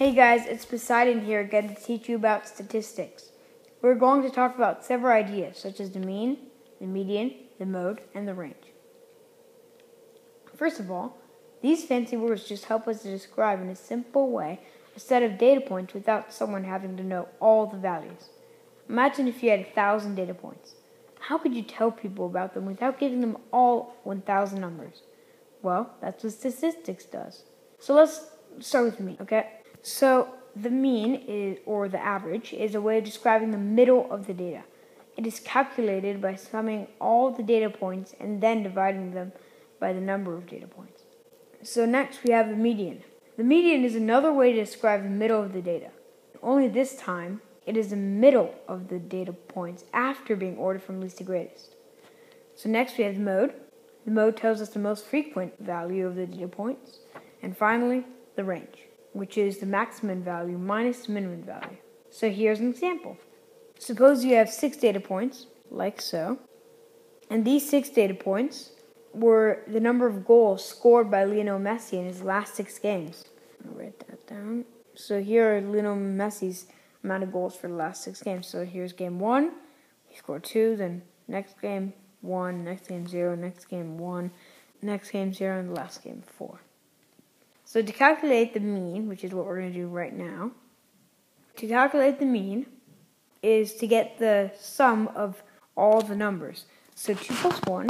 Hey guys, it's Poseidon here again to teach you about statistics. We're going to talk about several ideas such as the mean, the median, the mode, and the range. First of all, these fancy words just help us to describe in a simple way a set of data points without someone having to know all the values. Imagine if you had a thousand data points. How could you tell people about them without giving them all 1,000 numbers? Well, that's what statistics does. So let's start with mean, okay? So the mean is, or the average, is a way of describing the middle of the data. It is calculated by summing all the data points and then dividing them by the number of data points. So next we have the median. The median is another way to describe the middle of the data. Only this time, it is the middle of the data points after being ordered from least to greatest. So next we have the mode. The mode tells us the most frequent value of the data points. And finally, the range, which is the maximum value minus minimum value. So here's an example. Suppose you have six data points, like so, and these six data points were the number of goals scored by Lionel Messi in his last six games. I'll write that down. So here are Lionel Messi's amount of goals for the last six games. So here's game one, he scored two, then next game one, next game zero, next game one, next game zero, and last game four. So to calculate the mean, which is what we're going to do right now, to calculate the mean is to get the sum of all the numbers. So 2 plus 1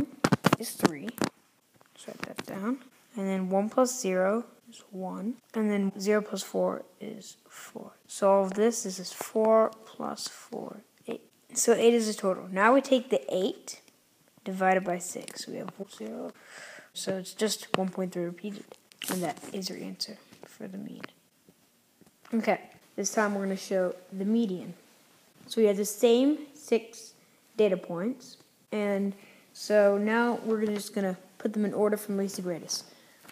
is 3. Let's write that down. And then 1 plus 0 is 1. And then 0 plus 4 is 4. So all of this, this is 4 plus 4, 8. So 8 is the total. Now we take the 8 divided by 6. We have 0. So it's just 1.3 repeated. And that is your answer for the mean. Okay, this time we're going to show the median. So we have the same six data points. And so now we're just going to put them in order from least to greatest.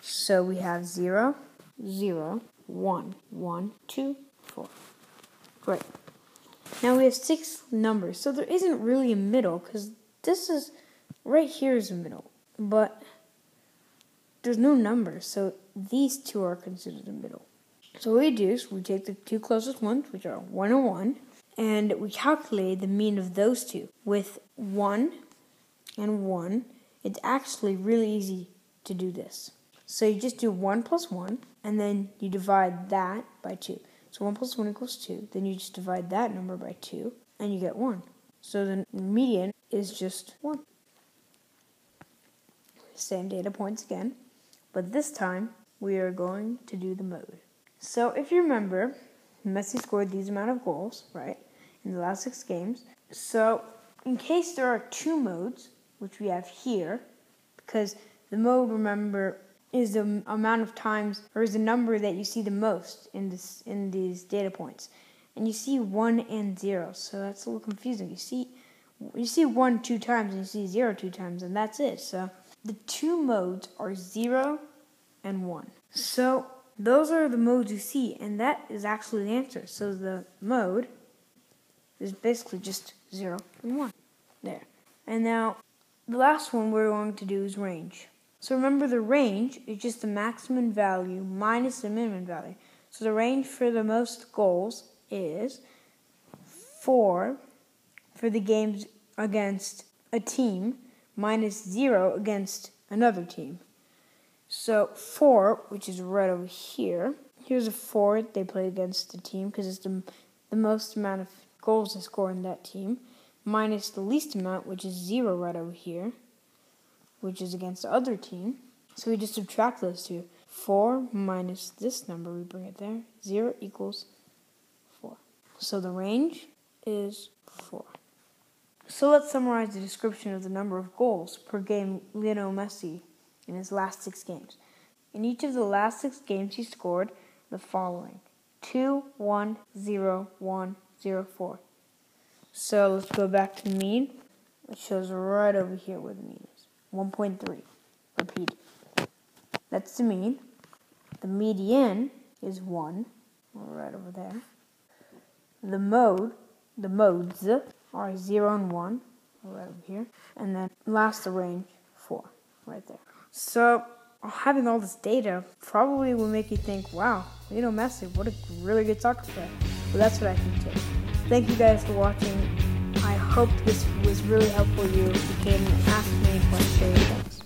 So we have 0, 0, 1, 1, 2, 4. Great. Now we have six numbers. So there isn't really a middle because this is right here is a middle. But there's no number. So these two are considered the middle. So what we do is we take the two closest ones, which are 1 and 1, and we calculate the mean of those two. With 1 and 1, it's actually really easy to do this. So you just do 1 plus 1, and then you divide that by 2. So 1 plus 1 equals 2. Then you just divide that number by 2, and you get 1. So the median is just 1. Same data points again, but this time we are going to do the mode. So if you remember, Messi scored these amount of goals, right, in the last six games. So in case there are two modes, which we have here, because the mode, remember, is the amount of times or is the number that you see the most in this in these data points, and you see one and zero, so that's a little confusing. You see, you see one two times and you see zero two times, and that's it. So the two modes are zero and one. So those are the modes you see, and that is actually the answer. So the mode is basically just 0 and 1. There. And now, the last one we're going to do is range. So remember the range is just the maximum value minus the minimum value. So the range for the most goals is 4 for the games against a team minus 0 against another team. So 4, which is right over here, here's a 4 they play against the team because it's the, the most amount of goals they score in that team, minus the least amount, which is 0 right over here, which is against the other team. So we just subtract those two. 4 minus this number, we bring it there, 0 equals 4. So the range is 4. So let's summarize the description of the number of goals per game Lionel Messi in his last six games. In each of the last six games, he scored the following 2, 1, 0, 1, 0, 4. So let's go back to mean, which shows right over here where the mean is 1.3. Repeat. That's the mean. The median is 1, right over there. The mode, the modes are 0 and 1, right over here. And then last, range, 4, right there. So having all this data probably will make you think, wow, Lionel Messi, what a really good soccer player. Well, that's what I think too. Thank you guys for watching. I hope this was really helpful you. You can ask me questions